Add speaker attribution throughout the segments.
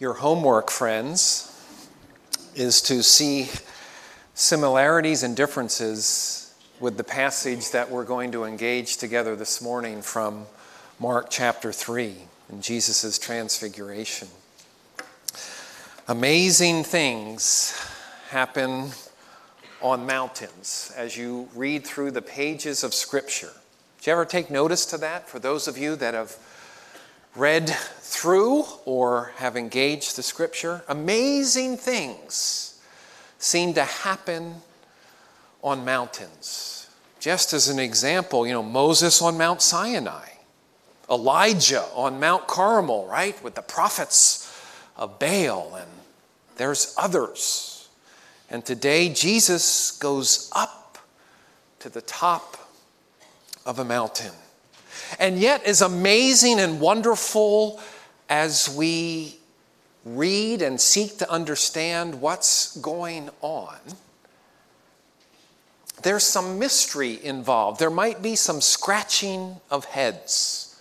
Speaker 1: Your homework, friends, is to see similarities and differences with the passage that we're going to engage together this morning from Mark chapter 3 and Jesus' transfiguration. Amazing things happen on mountains as you read through the pages of Scripture. Did you ever take notice to that? For those of you that have read through or have engaged the Scripture, amazing things seem to happen on mountains. Just as an example, you know, Moses on Mount Sinai, Elijah on Mount Carmel, right, with the prophets of Baal, and there's others. And today, Jesus goes up to the top of a mountain. And yet, as amazing and wonderful as we read and seek to understand what's going on, there's some mystery involved. There might be some scratching of heads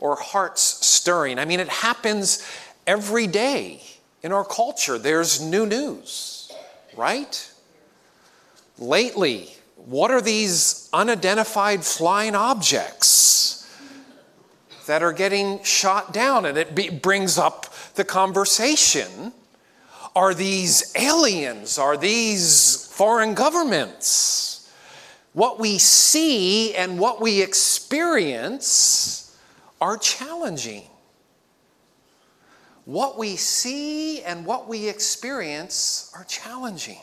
Speaker 1: or hearts stirring. I mean, it happens every day in our culture. There's new news, right? Lately, what are these unidentified flying objects that are getting shot down? And it be, brings up the conversation Are these aliens? Are these foreign governments? What we see and what we experience are challenging. What we see and what we experience are challenging.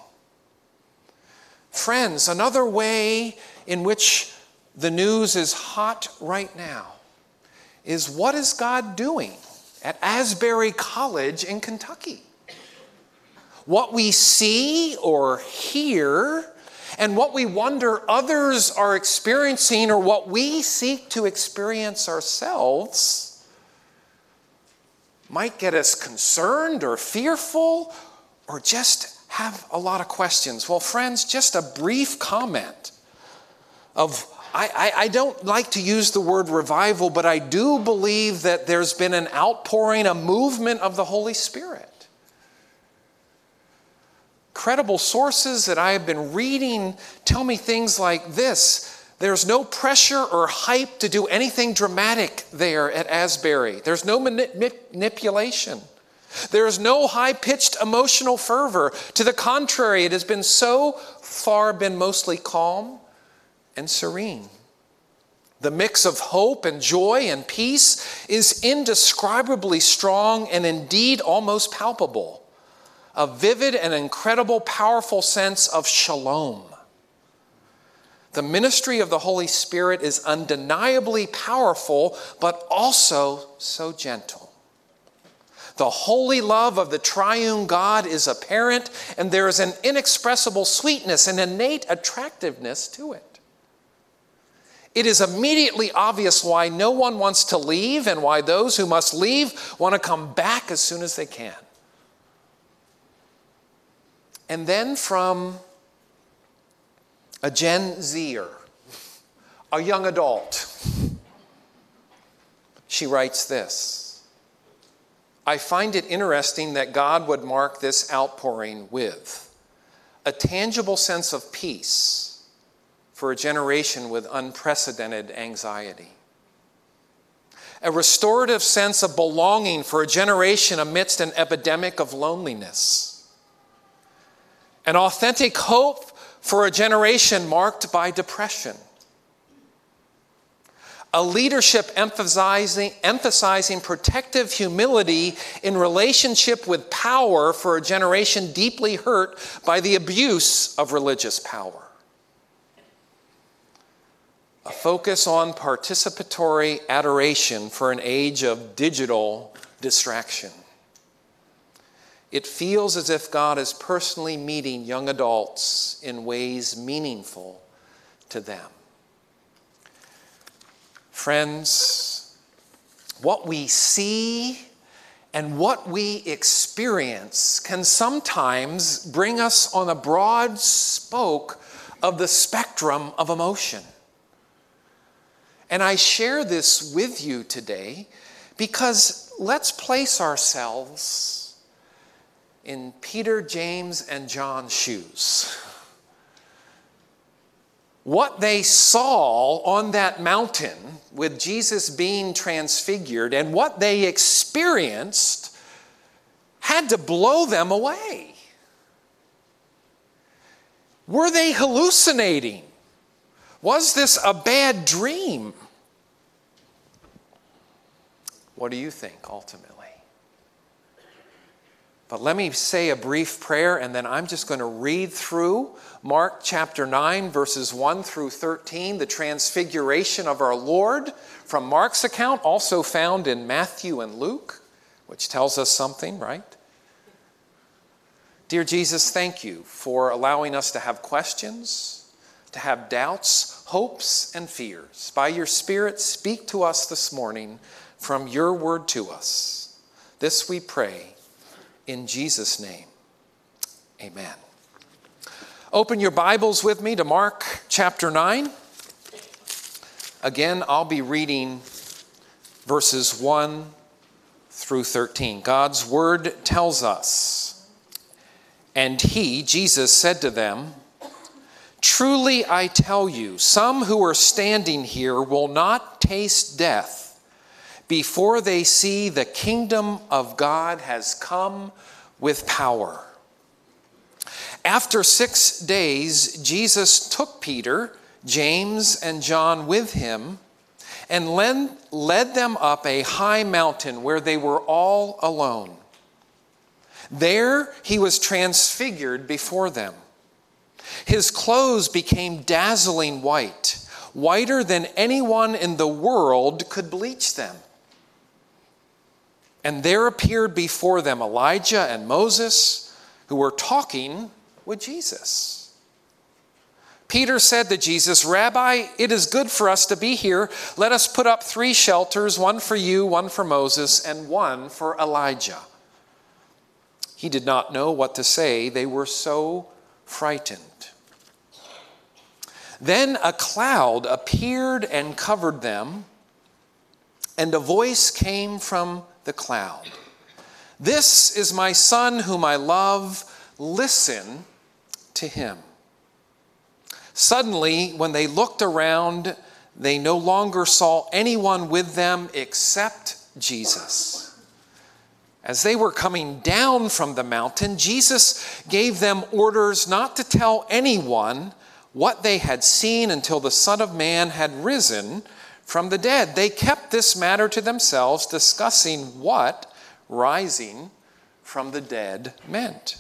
Speaker 1: Friends, another way in which the news is hot right now is what is God doing at Asbury College in Kentucky? What we see or hear and what we wonder others are experiencing or what we seek to experience ourselves might get us concerned or fearful or just have a lot of questions. Well, friends, just a brief comment of I, I, I, don't like to use the word revival, but I do believe that there's been an outpouring, a movement of the Holy Spirit. Credible sources that I have been reading tell me things like this there's no pressure or hype to do anything dramatic there at Asbury, there's no manipulation. There is no high pitched emotional fervor. To the contrary, it has been so far been mostly calm and serene. The mix of hope and joy and peace is indescribably strong and indeed almost palpable. A vivid and incredible, powerful sense of shalom. The ministry of the Holy Spirit is undeniably powerful, but also so gentle. The holy love of the triune God is apparent, and there is an inexpressible sweetness and innate attractiveness to it. It is immediately obvious why no one wants to leave and why those who must leave want to come back as soon as they can. And then from a Gen Zer, a young adult, she writes this. I find it interesting that God would mark this outpouring with a tangible sense of peace for a generation with unprecedented anxiety, a restorative sense of belonging for a generation amidst an epidemic of loneliness, an authentic hope for a generation marked by depression. A leadership emphasizing, emphasizing protective humility in relationship with power for a generation deeply hurt by the abuse of religious power. A focus on participatory adoration for an age of digital distraction. It feels as if God is personally meeting young adults in ways meaningful to them. Friends, what we see and what we experience can sometimes bring us on a broad spoke of the spectrum of emotion. And I share this with you today because let's place ourselves in Peter, James, and John's shoes. What they saw on that mountain with Jesus being transfigured and what they experienced had to blow them away. Were they hallucinating? Was this a bad dream? What do you think ultimately? But let me say a brief prayer and then I'm just going to read through Mark chapter 9, verses 1 through 13, the transfiguration of our Lord from Mark's account, also found in Matthew and Luke, which tells us something, right? Dear Jesus, thank you for allowing us to have questions, to have doubts, hopes, and fears. By your Spirit, speak to us this morning from your word to us. This we pray in Jesus' name. Amen. Open your Bibles with me to Mark chapter 9. Again, I'll be reading verses 1 through 13. God's word tells us, and he, Jesus, said to them, Truly I tell you, some who are standing here will not taste death before they see the kingdom of God has come with power. After six days, Jesus took Peter, James, and John with him and led them up a high mountain where they were all alone. There he was transfigured before them. His clothes became dazzling white, whiter than anyone in the world could bleach them. And there appeared before them Elijah and Moses, who were talking with Jesus. Peter said to Jesus, Rabbi, it is good for us to be here. Let us put up three shelters one for you, one for Moses, and one for Elijah. He did not know what to say. They were so frightened. Then a cloud appeared and covered them, and a voice came from the cloud. This is my son whom I love. Listen to him. Suddenly, when they looked around, they no longer saw anyone with them except Jesus. As they were coming down from the mountain, Jesus gave them orders not to tell anyone what they had seen until the Son of Man had risen from the dead. They kept this matter to themselves, discussing what rising from the dead meant.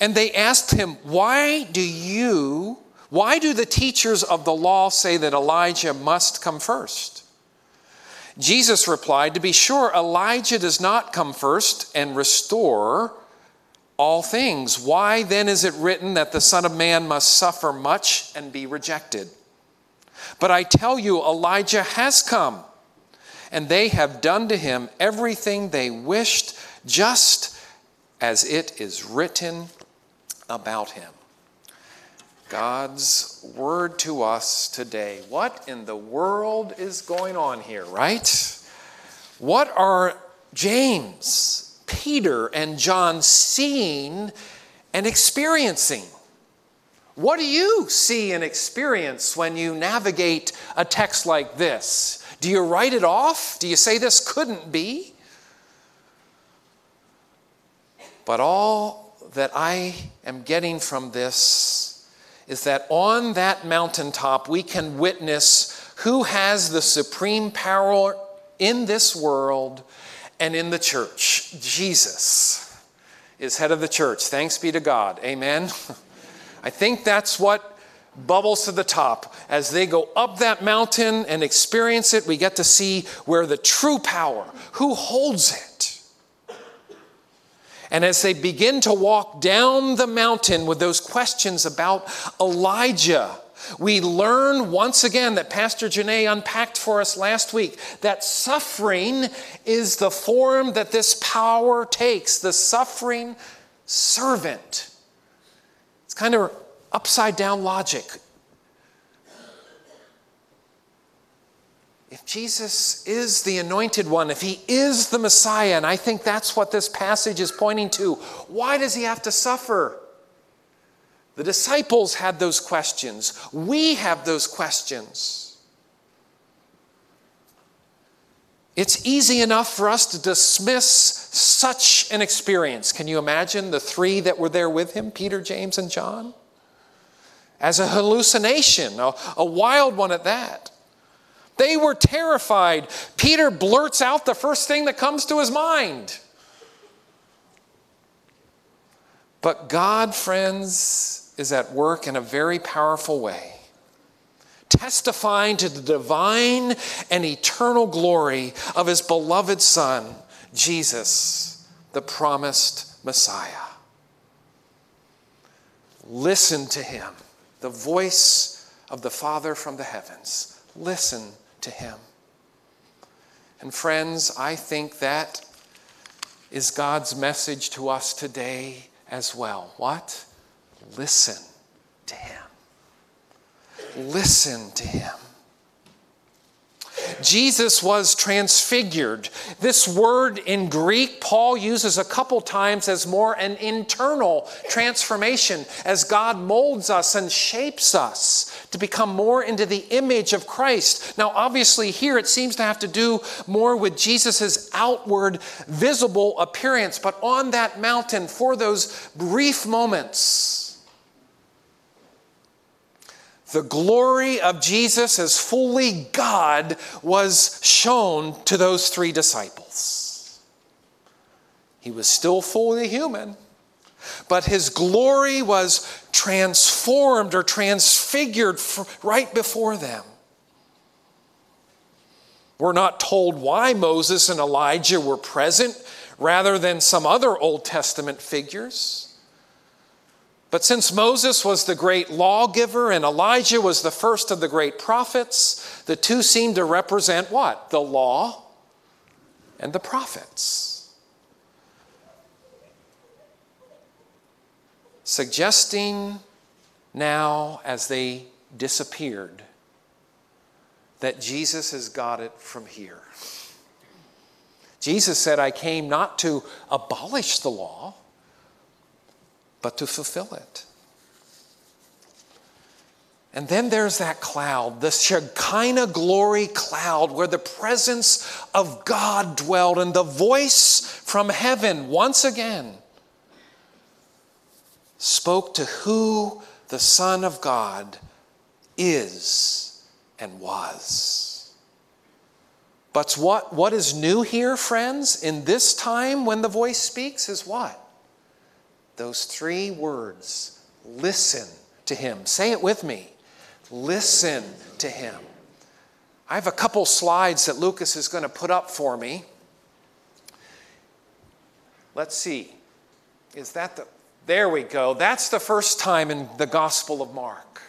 Speaker 1: And they asked him, Why do you, why do the teachers of the law say that Elijah must come first? Jesus replied, To be sure, Elijah does not come first and restore all things. Why then is it written that the Son of Man must suffer much and be rejected? But I tell you, Elijah has come, and they have done to him everything they wished, just as it is written about him. God's word to us today. What in the world is going on here, right? What are James, Peter, and John seeing and experiencing? What do you see and experience when you navigate a text like this? Do you write it off? Do you say this couldn't be? But all that I am getting from this is that on that mountaintop we can witness who has the supreme power in this world and in the church. Jesus is head of the church. Thanks be to God. Amen. I think that's what bubbles to the top. As they go up that mountain and experience it, we get to see where the true power, who holds it. And as they begin to walk down the mountain with those questions about Elijah, we learn once again that Pastor Janae unpacked for us last week that suffering is the form that this power takes, the suffering servant kind of upside down logic. if Jesus is the anointed one, if he is the Messiah, and I think that's what this passage is pointing to, why does he have to suffer? The disciples had those questions. We have those questions. It's easy enough for us to dismiss such an experience. Can you imagine the three that were there with him, Peter, James, and John? As a hallucination, a, a wild one at that. They were terrified. Peter blurts out the first thing that comes to his mind. But God, friends, is at work in a very powerful way, testifying to the divine and eternal glory of his beloved Son, Jesus, the promised Messiah. Listen to him, the voice of the Father from the heavens. Listen to Him. And friends, I think that is God's message to us today as well. What? Listen to Him. Listen to Him. Jesus was transfigured. This word in Greek, Paul uses a couple times as more an internal transformation as God molds us and shapes us to become more into the image of Christ. Now, obviously, here it seems to have to do more with Jesus' outward visible appearance, but on that mountain for those brief moments, the glory of Jesus as fully God was shown to those three disciples. He was still fully human, but his glory was transformed or transfigured right before them. We're not told why Moses and Elijah were present rather than some other Old Testament figures. But since Moses was the great lawgiver and Elijah was the first of the great prophets, the two seem to represent what? The law and the prophets. Suggesting now, as they disappeared, that Jesus has got it from here. Jesus said, I came not to abolish the law but to fulfill it. And then there's that cloud, the Shekinah glory cloud, where the presence of God dwelled, and the voice from heaven once again spoke to who the Son of God is and was. But what, what is new here, friends, in this time when the voice speaks is what? Those three words listen to him. Say it with me. Listen to him. I have a couple slides that Lucas is going to put up for me. Let's see. Is that the. There we go. That's the first time in the Gospel of Mark.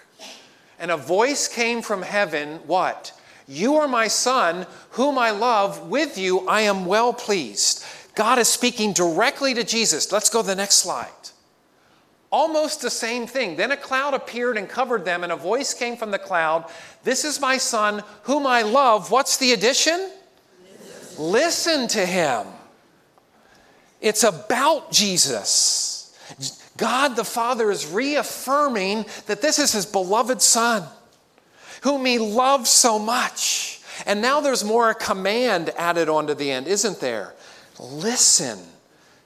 Speaker 1: And a voice came from heaven what? You are my son, whom I love. With you I am well pleased. God is speaking directly to Jesus. Let's go to the next slide. Almost the same thing. Then a cloud appeared and covered them, and a voice came from the cloud This is my son, whom I love. What's the addition? Listen, to him. It's about Jesus. God the Father is reaffirming that this is his beloved son, whom he loves so much. And now there's more a command added onto the end, isn't there? Listen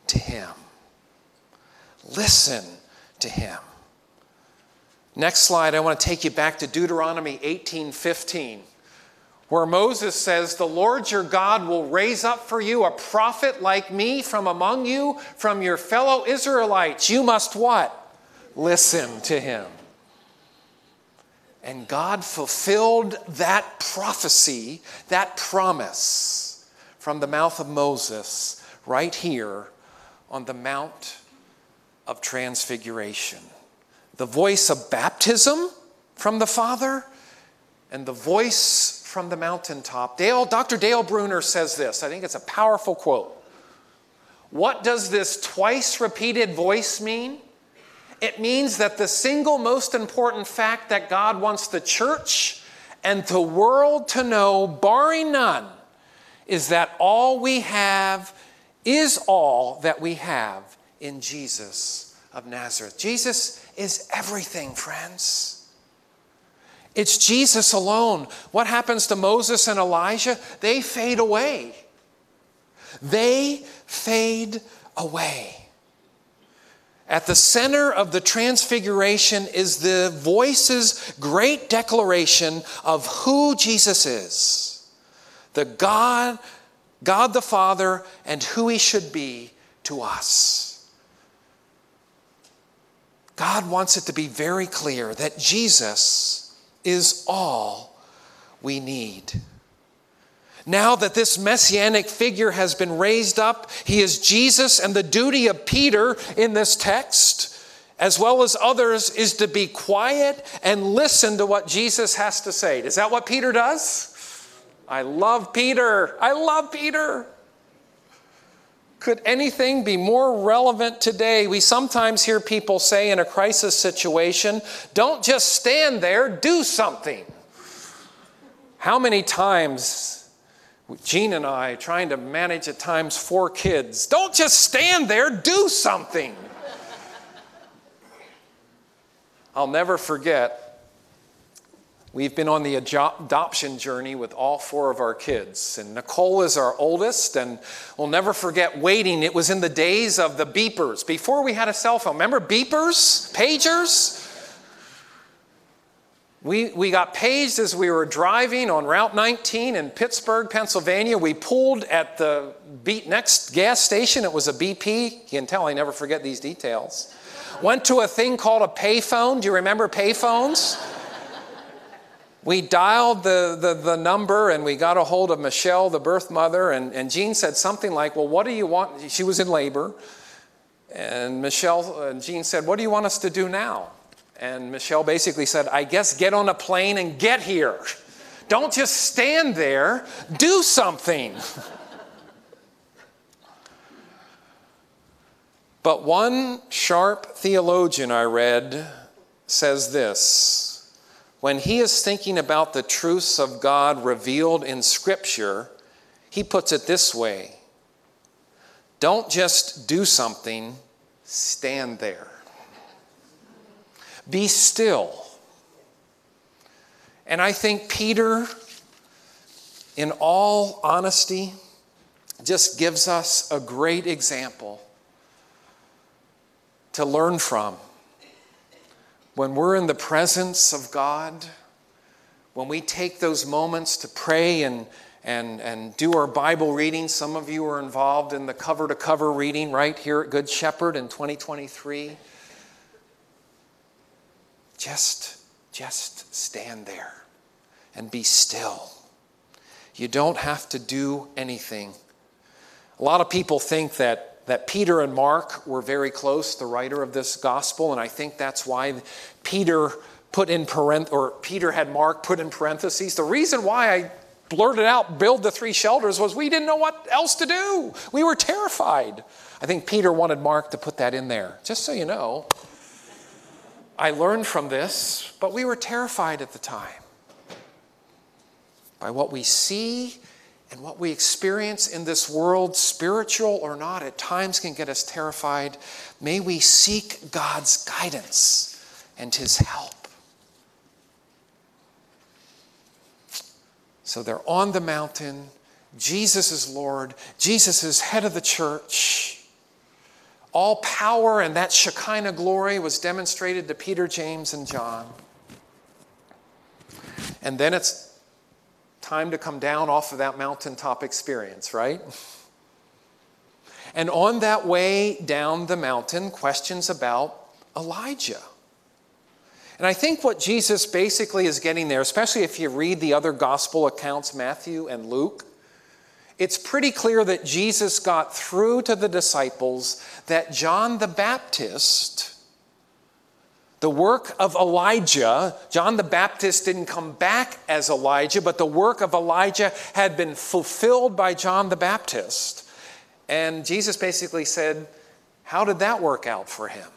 Speaker 1: to him. Listen to him. Next slide, I want to take you back to Deuteronomy 18 15, where Moses says, The Lord your God will raise up for you a prophet like me from among you, from your fellow Israelites. You must what? Listen to him. And God fulfilled that prophecy, that promise from the mouth of Moses right here on the Mount of Transfiguration. The voice of baptism from the Father and the voice from the mountaintop. Dale, Dr. Dale Bruner says this. I think it's a powerful quote. What does this twice repeated voice mean? It means that the single most important fact that God wants the church and the world to know, barring none, is that all we have is all that we have in Jesus of Nazareth. Jesus is everything, friends. It's Jesus alone. What happens to Moses and Elijah? They fade away. They fade away. At the center of the transfiguration is the voice's great declaration of who Jesus is the God, God the Father, and who he should be to us. God wants it to be very clear that Jesus is all we need. Now that this messianic figure has been raised up, he is Jesus, and the duty of Peter in this text, as well as others, is to be quiet and listen to what Jesus has to say. Is that what Peter does? I love Peter. I love Peter. Could anything be more relevant today? We sometimes hear people say in a crisis situation, don't just stand there, do something. How many times Jean and I trying to manage at times four kids. Don't just stand there, do something. I'll never forget, we've been on the adoption journey with all four of our kids. And Nicole is our oldest, and we'll never forget waiting. It was in the days of the beepers, before we had a cell phone. Remember beepers, pagers? We, we got paged as we were driving on Route 19 in Pittsburgh, Pennsylvania. We pulled at the next gas station. It was a BP. You can tell I never forget these details. Went to a thing called a payphone. Do you remember payphones? We dialed the, the, the, number and we got a hold of Michelle, the birth mother, and, and Jean said something like, Well, what do you want? She was in labor. And Michelle, and Jean said, What do you want us to do now? And Michelle basically said, I guess get on a plane and get here. Don't just stand there, do something. but one sharp theologian I read says this when he is thinking about the truths of God revealed in Scripture, he puts it this way Don't just do something, stand there. Be still. And I think Peter, in all honesty, just gives us a great example to learn from. When we're in the presence of God, when we take those moments to pray and, and, and do our Bible reading, some of you are involved in the cover to cover reading right here at Good Shepherd in 2023. Just, just stand there and be still. You don't have to do anything. A lot of people think that, that Peter and Mark were very close, the writer of this gospel, and I think that's why Peter put in parent or Peter had Mark put in parentheses. The reason why I blurted out, build the three shelters, was we didn't know what else to do. We were terrified. I think Peter wanted Mark to put that in there, just so you know. I learned from this, but we were terrified at the time by what we see and what we experience in this world, spiritual or not, at times can get us terrified. May we seek God's guidance and His help. So they're on the mountain. Jesus is Lord. Jesus is head of the church. All power and that Shekinah glory was demonstrated to Peter, James, and John. And then it's time to come down off of that mountaintop experience, right? And on that way down the mountain, questions about Elijah. And I think what Jesus basically is getting there, especially if you read the other gospel accounts, Matthew and Luke, it's pretty clear that Jesus got through to the disciples that John the Baptist, the work of Elijah, John the Baptist didn't come back as Elijah, but the work of Elijah had been fulfilled by John the Baptist. And Jesus basically said, How did that work out for him?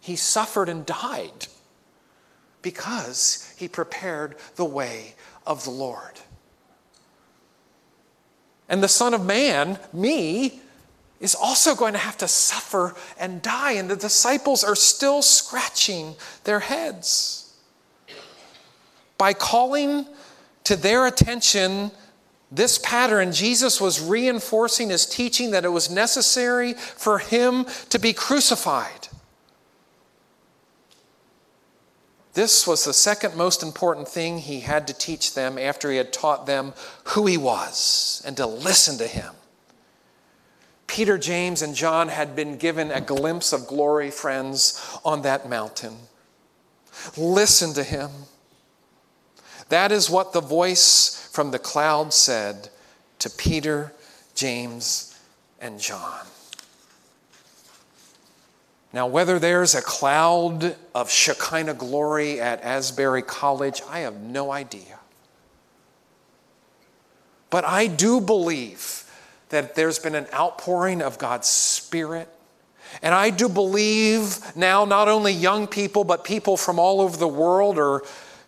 Speaker 1: He suffered and died because he prepared the way of the Lord. And the Son of Man, me, is also going to have to suffer and die. And the disciples are still scratching their heads. By calling to their attention this pattern, Jesus was reinforcing his teaching that it was necessary for him to be crucified. This was the second most important thing he had to teach them after he had taught them who he was and to listen to him. Peter, James, and John had been given a glimpse of glory, friends, on that mountain. Listen to him. That is what the voice from the cloud said to Peter, James, and John. Now, whether there's a cloud of Shekinah glory at Asbury College, I have no idea. But I do believe that there's been an outpouring of God's Spirit. And I do believe now not only young people, but people from all over the world are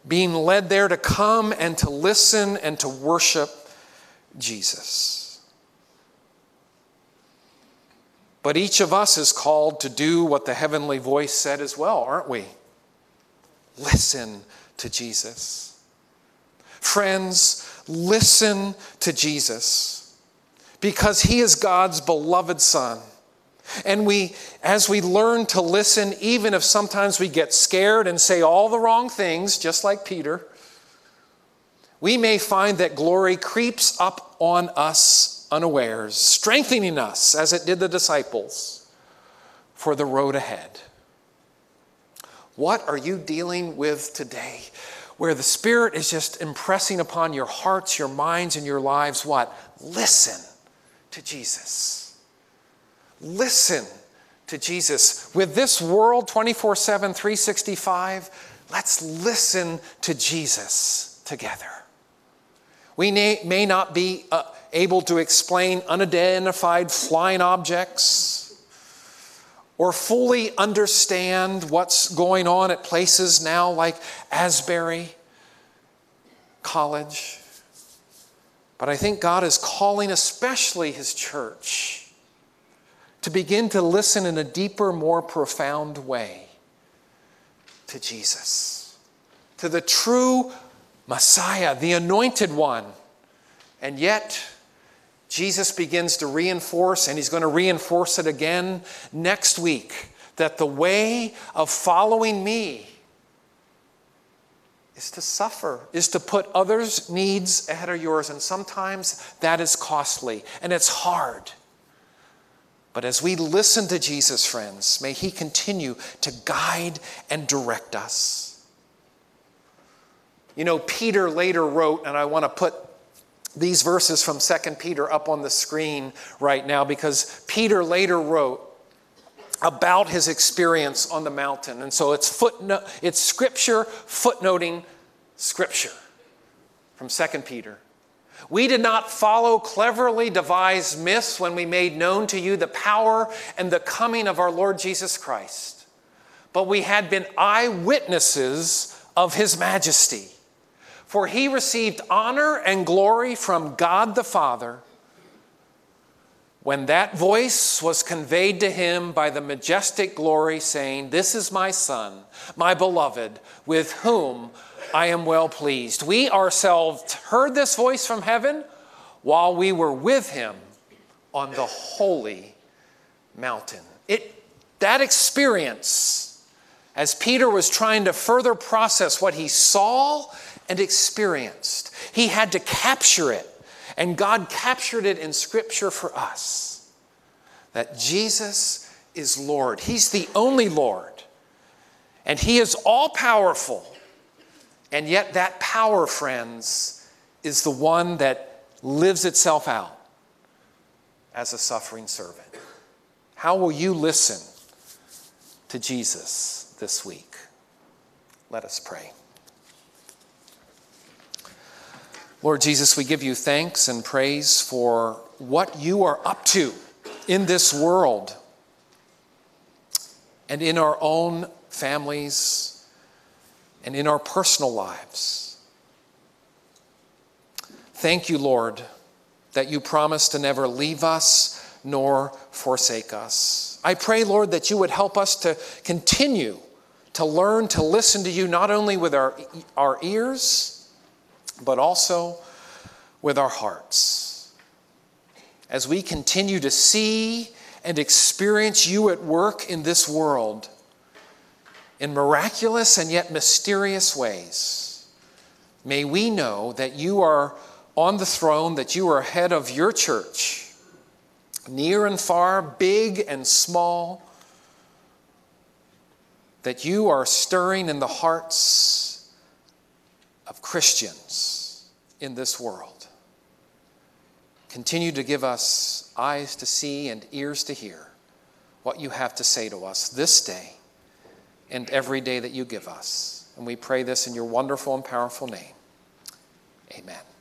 Speaker 1: being led there to come and to listen and to worship Jesus. But each of us is called to do what the heavenly voice said as well, aren't we? Listen to Jesus. Friends, listen to Jesus because he is God's beloved son. And we, as we learn to listen, even if sometimes we get scared and say all the wrong things, just like Peter, we may find that glory creeps up on us unawares, strengthening us as it did the disciples for the road ahead. What are you dealing with today? Where the Spirit is just impressing upon your hearts, your minds, and your lives what? Listen to Jesus. Listen to Jesus. With this world 24 7, 365, let's listen to Jesus together. We may not be uh, able to explain unidentified flying objects or fully understand what's going on at places now like Asbury College. But I think God is calling, especially His church, to begin to listen in a deeper, more profound way to Jesus, to the true Messiah, the anointed one. And yet, Jesus begins to reinforce, and he's going to reinforce it again next week, that the way of following me is to suffer, is to put others' needs ahead of yours. And sometimes that is costly and it's hard. But as we listen to Jesus, friends, may He continue to guide and direct us. You know, Peter later wrote, and I want to put these verses from 2 Peter up on the screen right now because Peter later wrote about his experience on the mountain. And so it's footnote, it's scripture footnoting scripture from 2 Peter. We did not follow cleverly devised myths when we made known to you the power and the coming of our Lord Jesus Christ, but we had been eyewitnesses of his majesty. For he received honor and glory from God the Father when that voice was conveyed to him by the majestic glory, saying, This is my Son, my beloved, with whom I am well pleased. We ourselves heard this voice from heaven while we were with him on the holy mountain. It, that experience, as Peter was trying to further process what he saw and experienced, he had to capture it and God captured it in Scripture for us that Jesus is Lord. He's the only Lord. And He is all powerful. And yet, that power, friends, is the one that lives itself out as a suffering servant. How will you listen to Jesus this week? Let us pray. Lord Jesus, we give you thanks and praise for what you are up to in this world and in our own families and in our personal lives. Thank you, Lord, that you promise to never leave us nor forsake us. I pray, Lord, that you would help us to continue to learn to listen to you not only with our, our ears, but also with our hearts. As we continue to see and experience you at work in this world in miraculous and yet mysterious ways, may we know that you are on the throne, that you are head of your church, near and far, big and small, that you are stirring in the hearts of Christians in this world. Continue to give us eyes to see and ears to hear what you have to say to us this day and every day that you give us. And we pray this in your wonderful and powerful name. Amen.